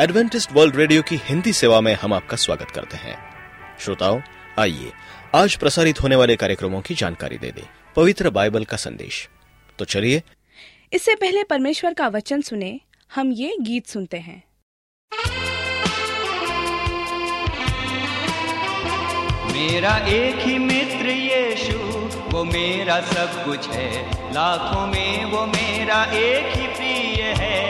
Adventist world radio की हिंदी सेवा में हम आपका स्वागत करते हैं। श्रोताओं आइए आज प्रसारित होने वाले कार्यक्रमों की जानकारी दे दें पवित्र बाइबल का संदेश। तो चलिए। इससे पहले परमेश्वर का वचन सुने हम ये गीत सुनते हैं। मेरा एक ही मित्र यीशु वो मेरा सब कुछ है। लाखों में वो मेरा एक ही प्रिय है।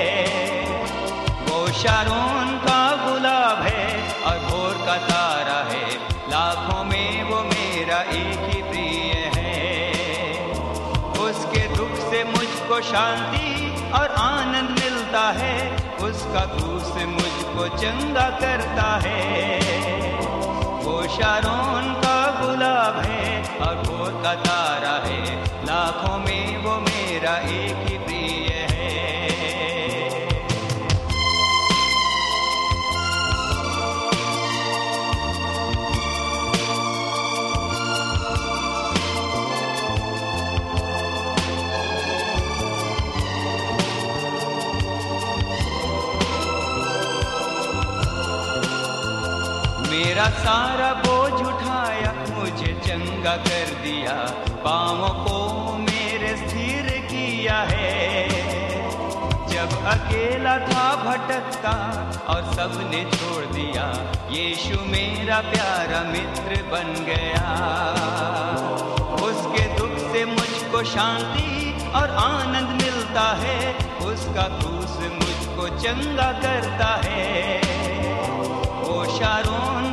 शारोन का गुलाब है और भोर का तारा है। लाखों में वो मेरा एक ही प्रिय है। उसके दुख से मुझको शांति और आनंद मिलता है। उसका क्रूस मुझको चंगा करता है। वो शारोन का गुलाब है और भोर का तारा है। लाखों में वो मेरा एक चंगा कर दिया पाँवों को मेरे स्थिर किया है। जब अकेला था भटकता और सबने छोड़ दिया, यीशु मेरा प्यारा मित्र बन गया। उसके दुख से मुझको शांति और आनंद मिलता है, उसका क्रूस मुझको चंगा करता है। वो शारोन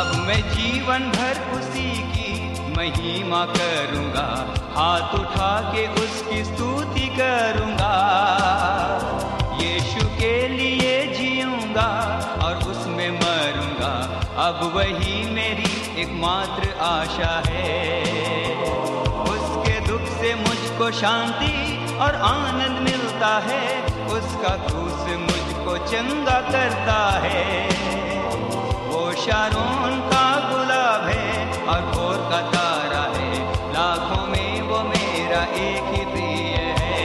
अब मैं जीवन भर उसी की महिमा करूँगा। हाथ उठा के उसकी स्तुति करूँगा। यीशु के लिए जीऊँगा और उसमें मरूँगा। अब वही मेरी एकमात्र आशा है। उसके दुख से मुझको शांति और आनंद मिलता है। उसका क्रूस मुझको चंगा करता है। शारोन का गुलाब है और भोर का तारा है। लाखों में वो मेरा एक ही प्रिय है।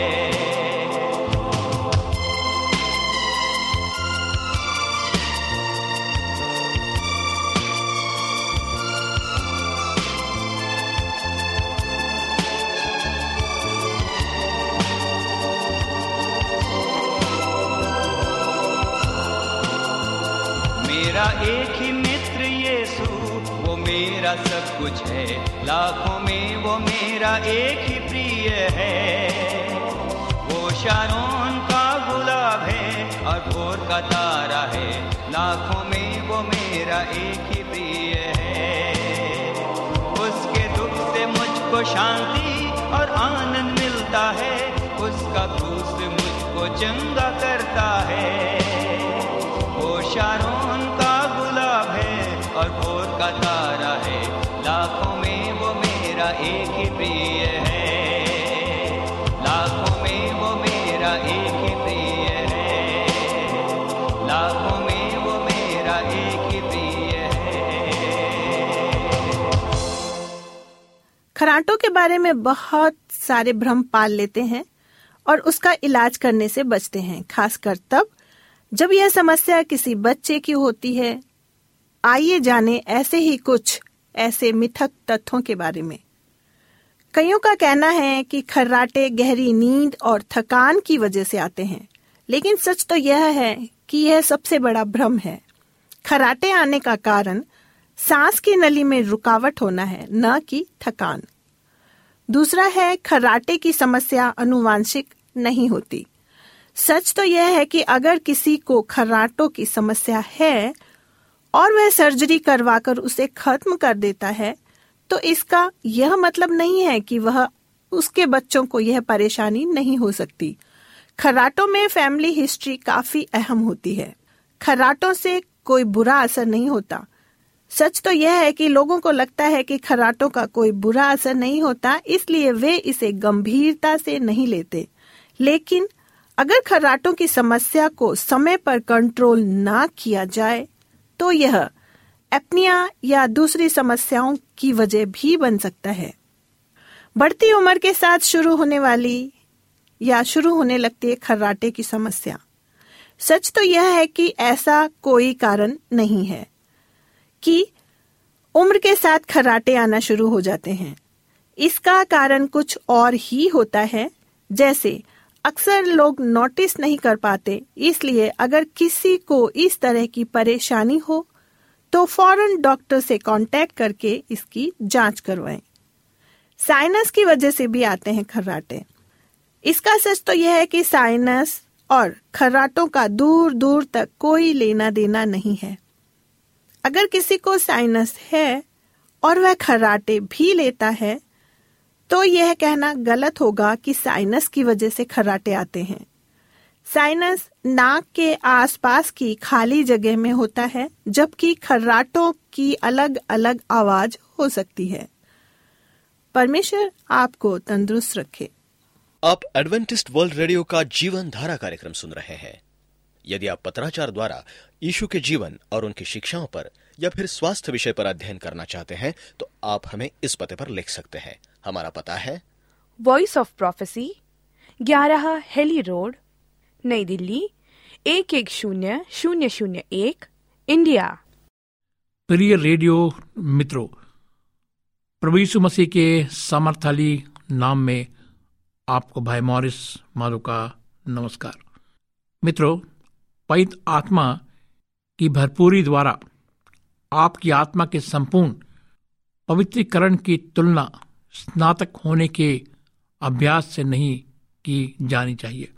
मेरा एक ही मित्र यीशु, वो मेरा सब कुछ है। लाखों में वो मेरा एक ही प्रिय है। वो शारोन का गुलाब है और भोर का तारा है। लाखों में वो मेरा एक ही प्रिय है। उसके दुख से मुझको शांति और आनंद मिलता है। उसका क्रूस मुझको चंगा करता है। खराटों के बारे में बहुत सारे भ्रम पाल लेते हैं और उसका इलाज करने से बचते हैं, खासकर तब जब यह समस्या किसी बच्चे की होती है। आइए जाने ऐसे ही कुछ ऐसे मिथक तथ्यों के बारे में। कईयों का कहना है कि खर्राटे, गहरी नींद और थकान की वजह से आते हैं, लेकिन सच तो यह है कि यह सबसे बड़ा भ्रम है। खराटे आने का कारण सांस की नली में रुकावट होना है, न कि थकान। दूसरा है, खराटे की समस्या अनुवांशिक नहीं होती। सच तो यह है कि अगर किसी को खराटों की समस्या है और वह सर्जरी करवाकर उसे खत्म कर देता है तो इसका यह मतलब नहीं है कि वह उसके बच्चों को यह परेशानी नहीं हो सकती। खराटों में फैमिली हिस्ट्री काफ़ी अहम होती है। खराटों से कोई बुरा असर नहीं होता। सच तो यह है कि लोगों को लगता है कि खराटों का कोई बुरा असर नहीं होता, इसलिए वे इसे गंभीरता से नहीं लेते। लेकिन अगर खराटों की समस्या को समय पर कंट्रोल ना किया जाए तो यह एपनिया या दूसरी समस्याओं की वजह भी बन सकता है। बढ़ती उम्र के साथ शुरू होने वाली या शुरू होने लगती है खर्राटे की समस्या। सच तो यह है कि ऐसा कोई कारण नहीं है। कि उम्र के साथ खर्राटे आना शुरू हो जाते हैं। इसका कारण कुछ और ही होता है, जैसे अक्सर लोग नोटिस नहीं कर पाते, इसलिए अगर किसी को इस तरह की परेशानी हो तो फ़ौरन डॉक्टर से कांटेक्ट करके इसकी जाँच करवाएँ। साइनस की वजह से भी आते हैं खर्राटे। इसका सच तो यह है कि साइनस और खर्राटों का दूर दूर तक कोई लेना देना नहीं है। अगर किसी को साइनस है और वह खर्राटे भी लेता है तो यह कहना गलत होगा कि साइनस की वजह से खर्राटे आते हैं। साइनस नाक के आसपास की खाली जगह में होता है, जबकि खर्राटों की अलग अलग आवाज़ हो सकती है। परमेश्वर आपको तंदुरुस्त रखे। आप एडवेंटिस्ट वर्ल्ड रेडियो का जीवन धारा कार्यक्रम सुन रहे हैं। यदि आप पत्राचार द्वारा यीशु के जीवन और उनकी शिक्षाओं पर या फिर स्वास्थ्य विषय पर अध्ययन करना चाहते हैं तो आप हमें इस पते पर लिख सकते हैं। हमारा पता है। वॉइस ऑफ़ प्रोफेसी ग्यारह हेली रोड नई दिल्ली एक एक शून्य शून्य शून्य एक इंडिया। प्रिय रेडियो मित्रों प्रभु यीशु मसीह के सामर्थाली नाम में आपको भाई मॉरिस माधो का नमस्कार। मित्रों पवित आत्मा की भरपूरी द्वारा आपकी आत्मा के संपूर्ण पवित्रीकरण की तुलना स्नातक होने के अभ्यास से नहीं की जानी चाहिए।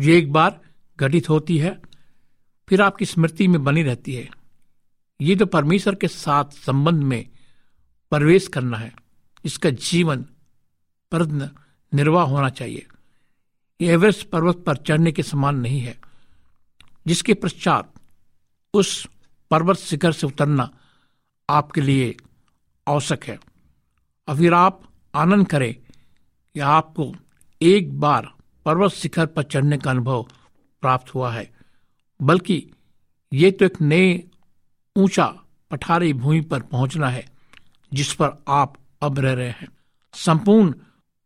ये एक बार घटित होती है, फिर आपकी स्मृति में बनी रहती है। ये तो परमेश्वर के साथ संबंध में प्रवेश करना है। इसका जीवन प्रश्न निर्वाह होना चाहिए। ये एवरेस्ट पर्वत पर चढ़ने के समान नहीं है। जिसके पश्चात उस पर्वत शिखर से उतरना आपके लिए आवश्यक है। और फिर आप आनंद करें कि आपको एक बार पर्वत शिखर पर चढ़ने का अनुभव प्राप्त हुआ है। बल्कि ये तो एक नए ऊँचा पठारी भूमि पर पहुँचना है, जिस पर आप अब रह रहे हैं। संपूर्ण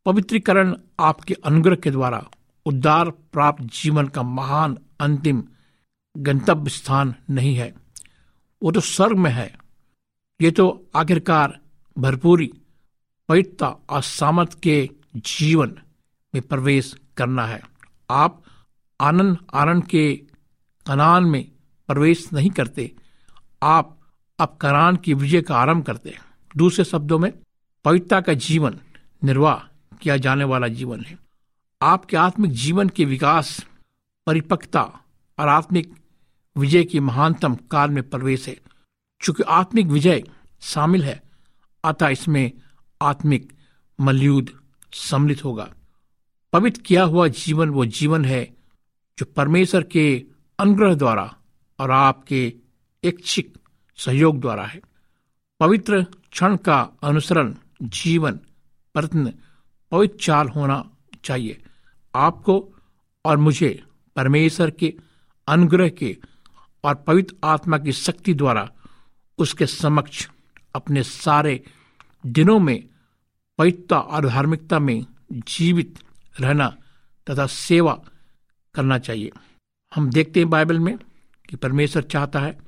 पवित्रीकरण आपके अनुग्रह के द्वारा उद्धार प्राप्त जीवन का महान अंतिम गंतव्य स्थान नहीं है। वो तो स्वर्ग में है। ये तो आखिरकार भरपूरी पवित्रता और सामर्थ के जीवन में प्रवेश करना है। आप आनंद आनंद के कनान में प्रवेश नहीं करते। आप अब करान की विजय का आरंभ करते हैं। दूसरे शब्दों में, पवित्रता का जीवन निर्वाह किया जाने वाला जीवन है। आपके आत्मिक जीवन के विकास, परिपक्वता और आत्मिक विजय की महानतम काल में प्रवेश है। चूँकि आत्मिक विजय शामिल है, अतः इसमें आत्मिक मलयुद्ध सम्मिलित होगा। पवित्र किया हुआ जीवन वो जीवन है जो परमेश्वर के अनुग्रह द्वारा और आपके इच्छिक सहयोग द्वारा है। पवित्र क्षण का अनुसरण, जीवन प्रत्न पवित्र चाल होना चाहिए। आपको और मुझे परमेश्वर के अनुग्रह के और पवित्र आत्मा की शक्ति द्वारा उसके समक्ष अपने सारे दिनों में पवित्रता और धार्मिकता में जीवित रहना तथा सेवा करना चाहिए। हम देखते हैं बाइबल में कि परमेश्वर चाहता है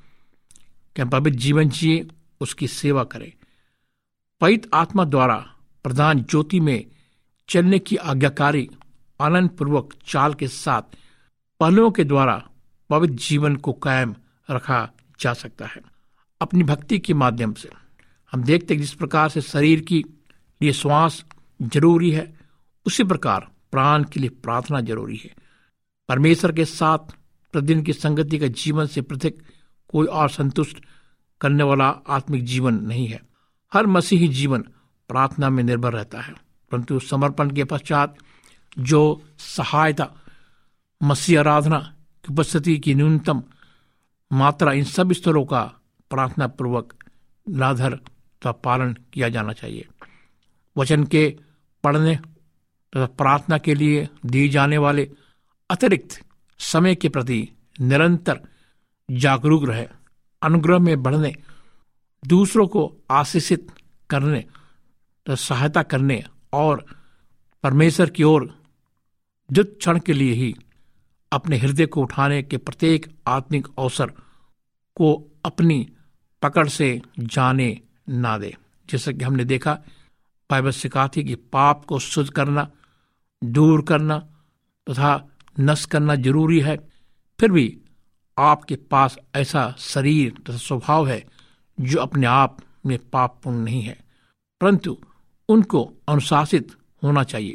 कि हम पवित्र जीवन जिए, उसकी सेवा करें। पवित्र आत्मा द्वारा प्रधान ज्योति में चलने की आज्ञाकारी आनंद पूर्वक चाल के साथ पहलुओं के द्वारा पवित्र जीवन को कायम रखा जा सकता है। अपनी भक्ति के माध्यम से। हम देखते हैं जिस प्रकार से शरीर की लिए श्वास ज़रूरी है, उसी प्रकार प्राण के लिए प्रार्थना ज़रूरी है। परमेश्वर के साथ प्रतिदिन की संगति का जीवन से पृथक कोई और संतुष्ट करने वाला आत्मिक जीवन नहीं है। हर मसीही जीवन प्रार्थना में निर्भर रहता है। परंतु समर्पण के पश्चात जो सहायता, मसीह आराधना उपस्थिति की न्यूनतम मात्रा इन सब स्तरों का प्रार्थना पूर्वक लाधर का पालन किया जाना चाहिए। वचन के पढ़ने तथा प्रार्थना के लिए दिए जाने वाले अतिरिक्त समय के प्रति निरंतर जागरूक रहे। अनुग्रह में बढ़ने, दूसरों को आशीषित करने तथा सहायता करने और परमेश्वर की ओर जित क्षण के लिए ही अपने हृदय को उठाने के प्रत्येक आत्मिक अवसर को अपनी पकड़ से जाने ना दे। जैसा कि हमने देखा, बाइबल सिखाती कि पाप को शुद्ध करना, दूर करना तथा तो नष्ट करना ज़रूरी है। फिर भी आपके पास ऐसा शरीर तथा स्वभाव है जो अपने आप में पापपूर्ण नहीं है। परंतु उनको अनुशासित होना चाहिए।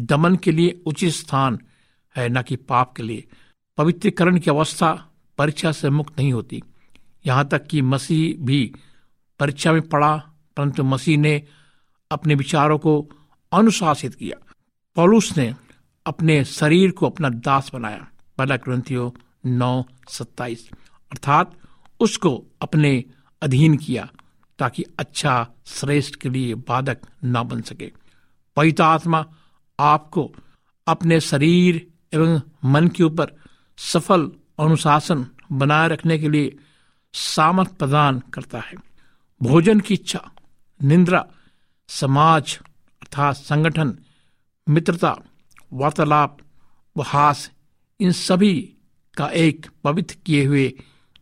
दमन के लिए उचित स्थान है, न कि पाप के लिए। पवित्रीकरण की अवस्था परीक्षा से मुक्त नहीं होती। यहाँ तक कि मसीह भी परीक्षा में पड़ा, परंतु मसीह ने अपने विचारों को अनुशासित किया। पौलुस ने अपने शरीर को अपना दास बनाया। पहला ग्रंथियो नौ, सत्ताईस। अर्थात उसको अपने अधीन किया, ताकि अच्छा श्रेष्ठ के लिए बाधक न बन सके। पवित्र आत्मा आपको अपने शरीर एवं मन के ऊपर सफल अनुशासन बनाए रखने के लिए सामर्थ प्रदान करता है। भोजन की इच्छा, निंद्रा, समाज अर्थात संगठन, मित्रता, वार्तालाप व हास इन सभी का एक पवित्र किए हुए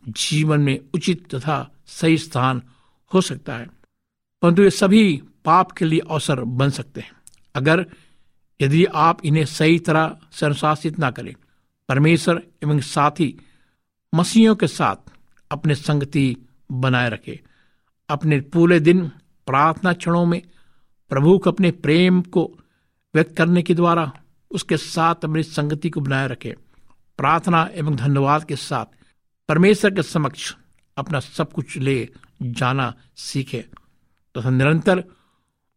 जीवन में उचित तथा सही स्थान हो सकता है। परंतु ये सभी पाप के लिए अवसर बन सकते हैं। अगर यदि आप इन्हें सही तरह से अनुशासित ना करें, परमेश्वर एवं साथी मसीहों के साथ अपने संगति बनाए रखे। अपने पूरे दिन प्रार्थना क्षणों में प्रभु को अपने प्रेम को व्यक्त करने के द्वारा उसके साथ अपनी संगति को बनाए रखे। प्रार्थना एवं धन्यवाद के साथ परमेश्वर के समक्ष अपना सब कुछ ले जाना सीखे। तथा तो निरंतर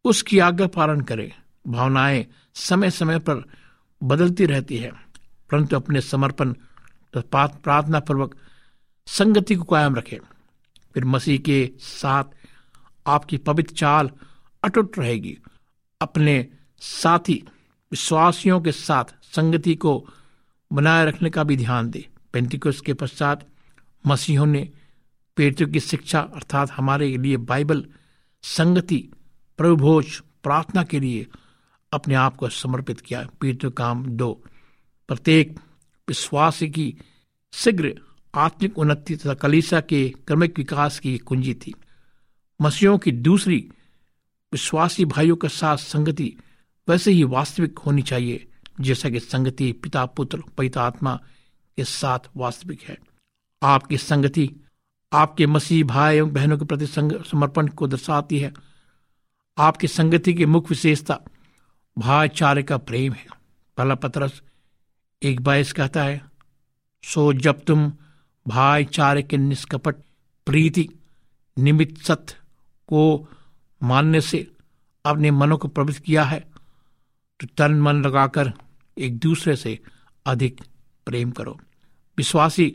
उसकी आज्ञा पालन करे। भावनाएँ समय समय पर बदलती रहती है, परंतु अपने समर्पण तथा तो प्रार्थना पूर्वक संगति को कायम रखे। फिर मसीह के साथ आपकी पवित्र चाल अटुट रहेगी। अपने साथी, विश्वासियों के साथ संगति को बनाए रखने का भी ध्यान दे। पेंटिकोस के पश्चात मसीहों ने पेटों की शिक्षा, अर्थात हमारे लिए बाइबल संगति, प्रभुभोज, प्रार्थना के लिए अपने आप को समर्पित किया। पीठ काम दो। प्रत्येक विश्वास की शीघ्र आत्मिक उन्नति तथा कलीसा के क्रमिक विकास की कुंजी थी। मसीहों की दूसरी विश्वासी भाइयों के साथ संगति वैसे ही वास्तविक होनी चाहिए, जैसा कि संगति पिता, पुत्र पिता आत्मा के साथ वास्तविक है। आपकी संगति आपके मसीह भाई एवं बहनों के प्रति समर्पण को दर्शाती है। आपकी संगति की मुख्य विशेषता भाईचारे का प्रेम है। पहला पत्रस एक बाईस कहता है, सो जब तुम भाईचारे के निष्कपट प्रीति निमित्त सत्य को मानने से अपने मनों को प्रवृत्त किया है तो तन मन लगाकर एक दूसरे से अधिक प्रेम करो। विश्वासी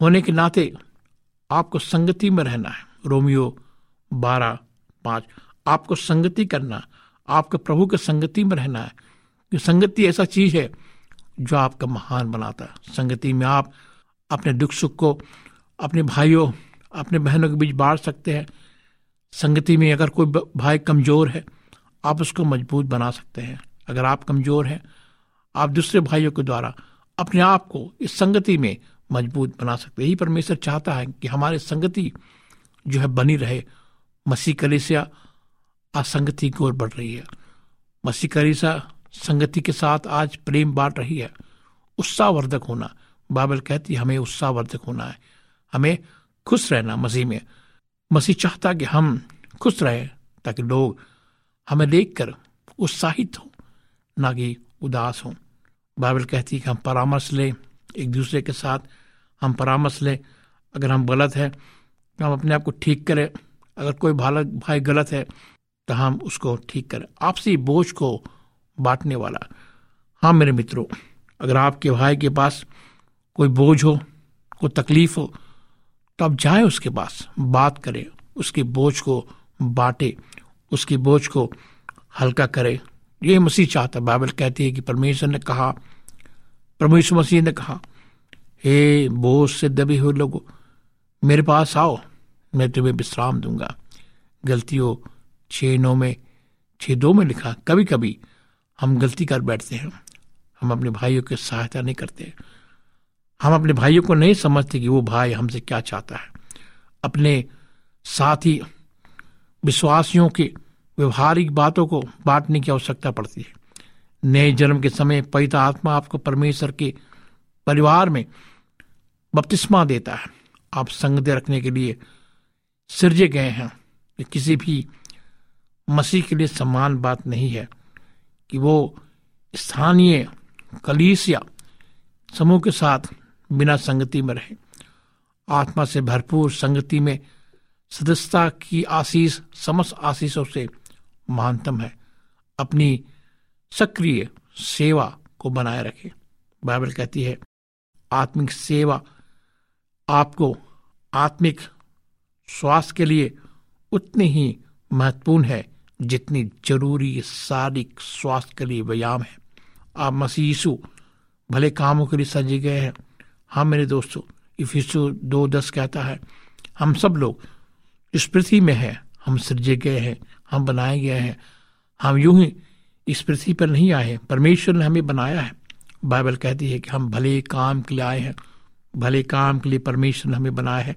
होने के नाते आपको संगति में रहना है। रोमियो बारह पाँच, आपको संगति करना आपके प्रभु के संगति में रहना है। कि संगति ऐसा चीज़ है जो आपका महान बनाता है। संगति में आप अपने दुख सुख को, अपने भाइयों, अपने बहनों के बीच बांट सकते हैं। संगति में अगर कोई भाई कमज़ोर है, आप उसको मज़बूत बना सकते हैं। अगर आप कमज़ोर हैं, आप दूसरे भाइयों के द्वारा अपने आप को इस संगति में मज़बूत बना सकते हैं। यही परमेश्वर चाहता है कि हमारी संगति जो है बनी रहे। मसीह कलिसिया असंगति की ओर बढ़ रही है। मसीह करीसा संगति के साथ आज प्रेम बांट रही है। उत्साहवर्धक होना। बाइबल कहती हमें उत्साहवर्धक होना है। हमें खुश रहना मसीह में। मसीह चाहता कि हम खुश रहें, ताकि लोग हमें देखकर उत्साहित हों, ना कि उदास हों। बाइबल कहती है कि हम परामर्श लें, एक दूसरे के साथ हम परामर्श लें। अगर हम गलत हैं तो हम अपने आप को ठीक करें। अगर कोई भाई भाई गलत है तो हम उसको ठीक करें, आपसी बोझ को बांटने वाला। हाँ मेरे मित्रों, अगर आपके भाई के पास कोई बोझ हो, कोई तकलीफ़ हो तो आप जाएँ उसके पास, बात करें, उसके बोझ को बांटे, उसकी बोझ को हल्का करे। ये मसीह चाहता बाइबल कहती है कि परमेश्वर ने कहा, परमेश्वर मसीह ने कहा, हे बोझ से दबे हुए लोगों, मेरे पास आओ, मैं तुम्हें विश्राम दूँगा। गलतियों छः नौ में छः दो में लिखा कभी कभी हम गलती कर बैठते हैं। हम अपने भाइयों की सहायता नहीं करते। हम अपने भाइयों को नहीं समझते कि वो भाई हमसे क्या चाहता है। अपने साथ, विश्वासियों के व्यवहारिक बातों को बांटने की आवश्यकता पड़ती है। नए जन्म के समय पवित्र आत्मा आपको परमेश्वर के परिवार में बपतिस्मा देता है। आप संगति रखने के लिए सिरजे गए हैं। किसी भी मसीह के लिए समान बात नहीं है कि वो स्थानीय कलीसिया समूह के साथ बिना संगति में रहे। आत्मा से भरपूर संगति में सदस्यता की आशीष, समस्त आशीषों से महानतम है। अपनी सक्रिय सेवा को बनाए रखे। बाइबल कहती है, आत्मिक सेवा आपको आत्मिक स्वास्थ्य के लिए उतनी ही महत्वपूर्ण है। जितनी ज़रूरी शारीरिक स्वास्थ्य के लिए व्यायाम है। आप मसीह यीशु भले कामों के लिए सजे गए हैं। हाँ मेरे दोस्तों, इफिसु दो दस कहता है, हम सब लोग इस पृथ्वी में है, हम सृजे गए हैं, हम बनाए गए हैं। हम यूँ ही इस पृथ्वी पर नहीं आए हैं, परमेश्वर ने हमें बनाया है। बाइबल कहती है कि हम भले काम के लिए आए हैं, भले काम के लिए परमेश्वर ने हमें बनाया है।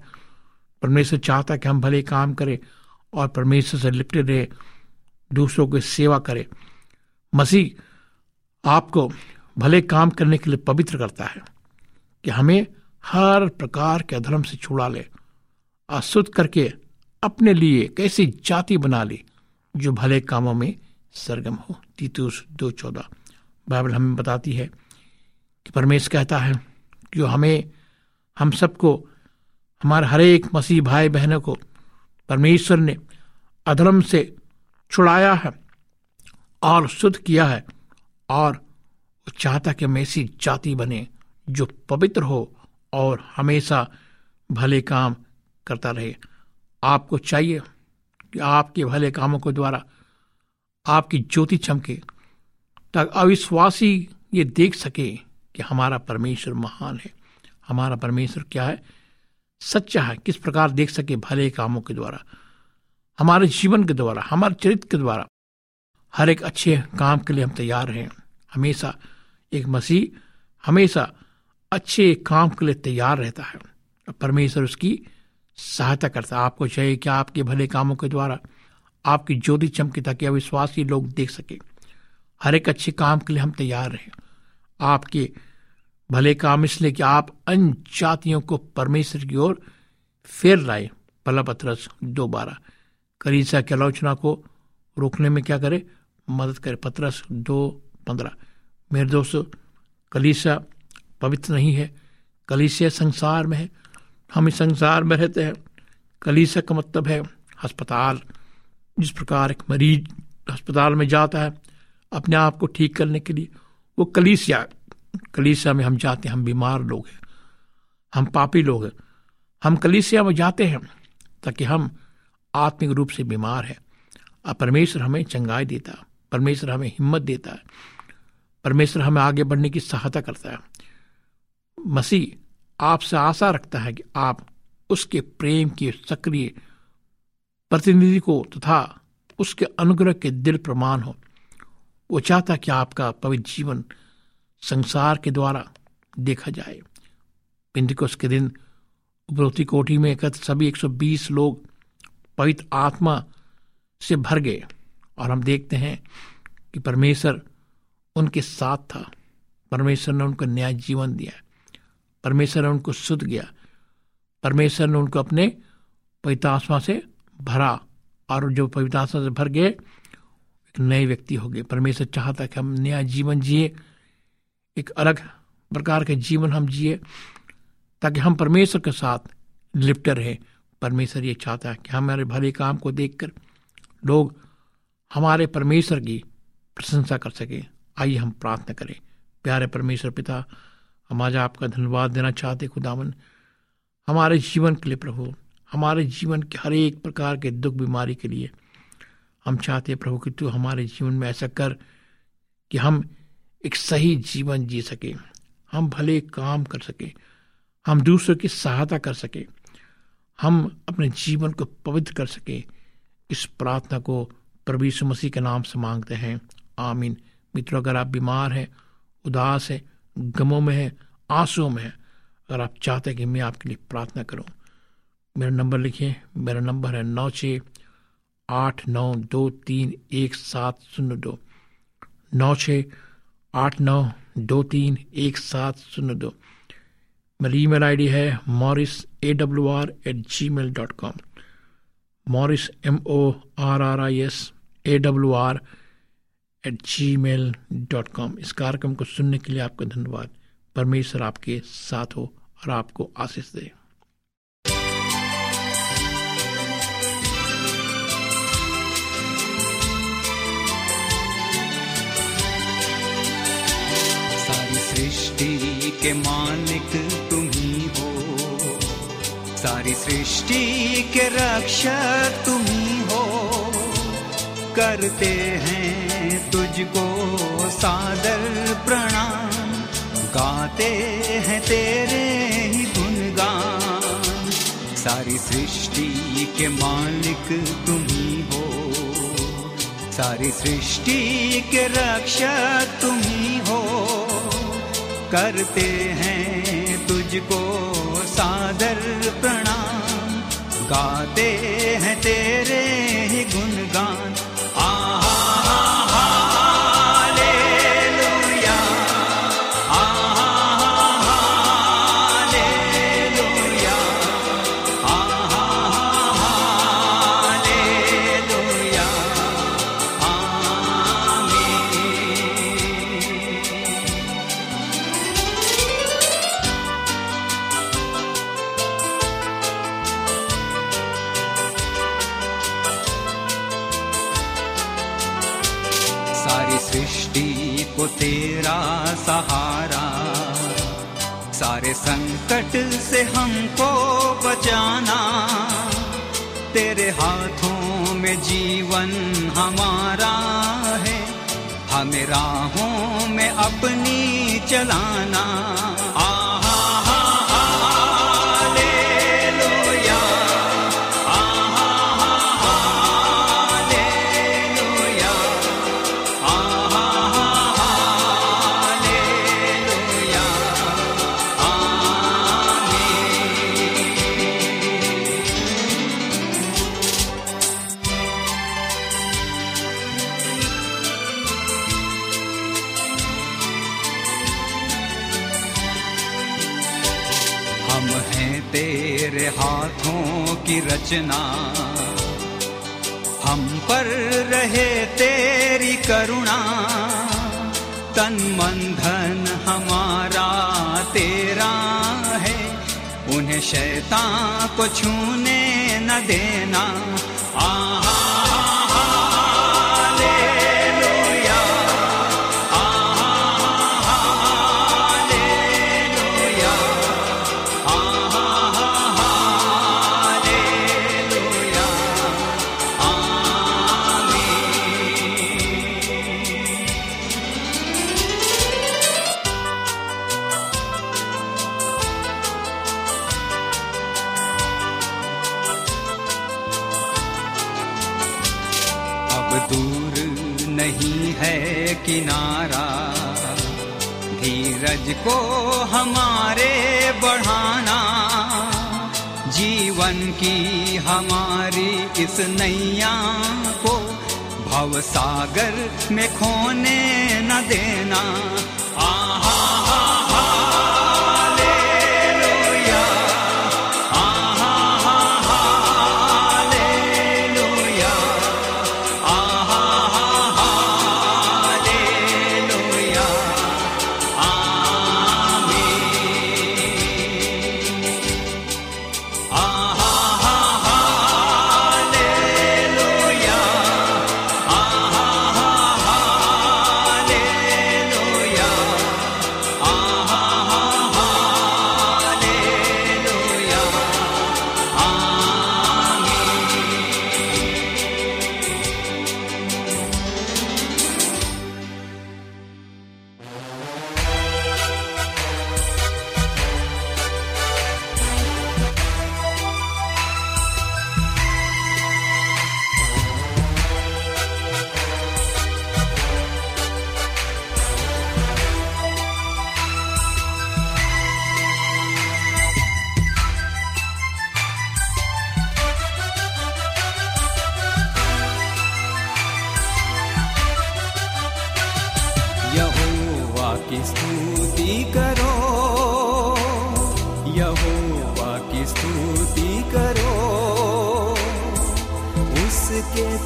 परमेश्वर चाहता है कि हम भले काम करें और परमेश्वर से लिपटे रहे। दूसरों की सेवा करे। मसीह आपको भले काम करने के लिए पवित्र करता है कि हमें हर प्रकार के अधर्म से छुड़ा ले, अशुद्ध करके अपने लिए कैसी जाति बना ली जो भले कामों में सरगम हो। तीतुस दो चौदह। बाइबल हमें बताती है कि परमेश कहता है कि हमें, हम सबको, हमारे हर एक मसीह भाई बहनों को परमेश्वर ने अधर्म से छुड़ाया है और शुद्ध किया है और चाहता कि हम ऐसी जाति बने जो पवित्र हो और हमेशा भले काम करता रहे। आपको चाहिए कि आपके भले कामों के द्वारा आपकी ज्योति चमके ताकि अविश्वासी ये देख सके कि हमारा परमेश्वर महान है। हमारा परमेश्वर क्या है? सच्चा है। किस प्रकार देख सके भले कामों के द्वारा? हमारे जीवन के द्वारा, हमारे चरित्र के द्वारा, हर एक अच्छे काम के लिए हम तैयार हैं। हमेशा एक मसीह, हमेशा अच्छे काम के लिए तैयार रहता है। परमेश्वर उसकी सहायता करता है। आपको चाहिए कि आपके भले कामों के द्वारा आपकी ज्योति चमके ताकि अविश्वासी लोग देख सके। हर एक अच्छे काम के लिए हम तैयार रहे आपके भले काम इसलिए कि आप अन्य जातियों को परमेश्वर की ओर फेर लाए। पला पत्रस दो बारह। करीसा की आलोचना को रोकने में क्या करे? मदद करे। पत्रस दो पंद्रह। मेरे दोस्त, कलीसा पवित्र नहीं है। कलीसिया संसार में है। हम इस संसार में रहते हैं। कलीसा का मतलब है अस्पताल। जिस प्रकार एक मरीज़ अस्पताल में जाता है, अपने आप को ठीक करने के लिए, वो कलीसिया कलीसिया में हम जाते हैं। हम बीमार लोग हैं। हम पापी लोग हैं। हम कलीसिया में जाते हैं ताकि हम आत्मिक रूप से बीमार है। और परमेश्वर हमें चंगाई देता है। परमेश्वर हमें हिम्मत देता है। परमेश्वर हमें आगे बढ़ने की सहायता करता है। मसीह आपसे आशा रखता है कि आप उसके प्रेम के सक्रिय प्रतिनिधि को तथा उसके अनुग्रह के दिल प्रमाण हो। वो चाहता कि आपका पवित्र जीवन संसार के द्वारा देखा जाए। पिंदिकोस के दिन, उपरोक्ति कोठी में एकत्र सभी 120 लोग पवित्र आत्मा से भर गए। और हम देखते हैं कि परमेश्वर उनके साथ था। परमेश्वर ने उनको न्याय जीवन दिया। परमेश्वर ने उनको शुद्ध किया। परमेश्वर ने उनको अपने पवित्र आत्मा से भरा। और जो पवित्र आत्मा से भर गए, एक नए व्यक्ति हो गए। परमेश्वर चाहता कि हम नया जीवन जिए। एक अलग प्रकार के जीवन हम जिए, ताकि हम परमेश्वर के साथ लिपटे रहे। परमेश्वर ये चाहता है कि हमारे भले काम को देखकर लोग हमारे परमेश्वर की प्रशंसा कर सकें। आइए हम प्रार्थना करें। प्यारे परमेश्वर पिता, हम आज आपका धन्यवाद देना चाहते खुदावन। हमारे जीवन के लिए प्रभु, हमारे जीवन के हर एक प्रकार के दुख बीमारी के लिए हम चाहते प्रभु कि तू हमारे जीवन में ऐसा कर कि हम एक सही जीवन जी सकें। हम भले काम कर सकें, हम दूसरों की सहायता कर सके। हम अपने जीवन को पवित्र कर सके। इस प्रार्थना को प्रभु यीशु मसीह के नाम से मांगते हैं। आमीन। मित्रों, अगर आप बीमार हैं, उदास हैं, गमों में हैं, आंसुओं में हैं, अगर आप चाहते हैं कि मैं आपके लिए प्रार्थना करूँ, मेरा नंबर लिखिए। मेरा नंबर है नौ छ आठ नौ दो तीन एक सात शून्य दो। नौ छ आठ नौ दो तीन एक सात शून्य दो। मेरी ईमेल आईडी है Morris A W R at Gmail dot com Morris M O R R I S A W R at Gmail dot com इस कार्यक्रम को सुनने के लिए आपका धन्यवाद। परमेश्वर आपके साथ हो और आपको आशीष दे। के ही हो सारी सृष्टि के रक्षक तुम ही हो। करते हैं तुझको सादर प्रणाम। गाते हैं तेरे ही गुणगान। सारी सृष्टि के मालिक तुम ही हो। सारी सृष्टि के रक्षक तुम ही हो। करते हैं तुझको सादर प्रणाम। गाते हैं तेरे ही गुणगान। सहारा। सारे संकट से हमको बचाना। तेरे हाथों में जीवन हमारा है। हमें राहों में अपनी चलाना। हैं तेरे हाथों की रचना। हम पर रहे तेरी करुणा। तन मन धन हमारा तेरा है। उन्हें शैतान को छूने न देना। आहा। किनारा, धीरज को हमारे बढ़ाना, जीवन की हमारी इस नैया को भवसागर में खोने न देना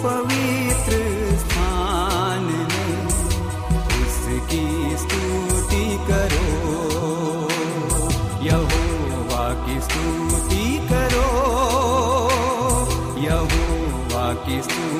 पवित्र स्थान में उसकी स्तुति करो। यहोवा की स्तुति करो। यहोवा की स्तुति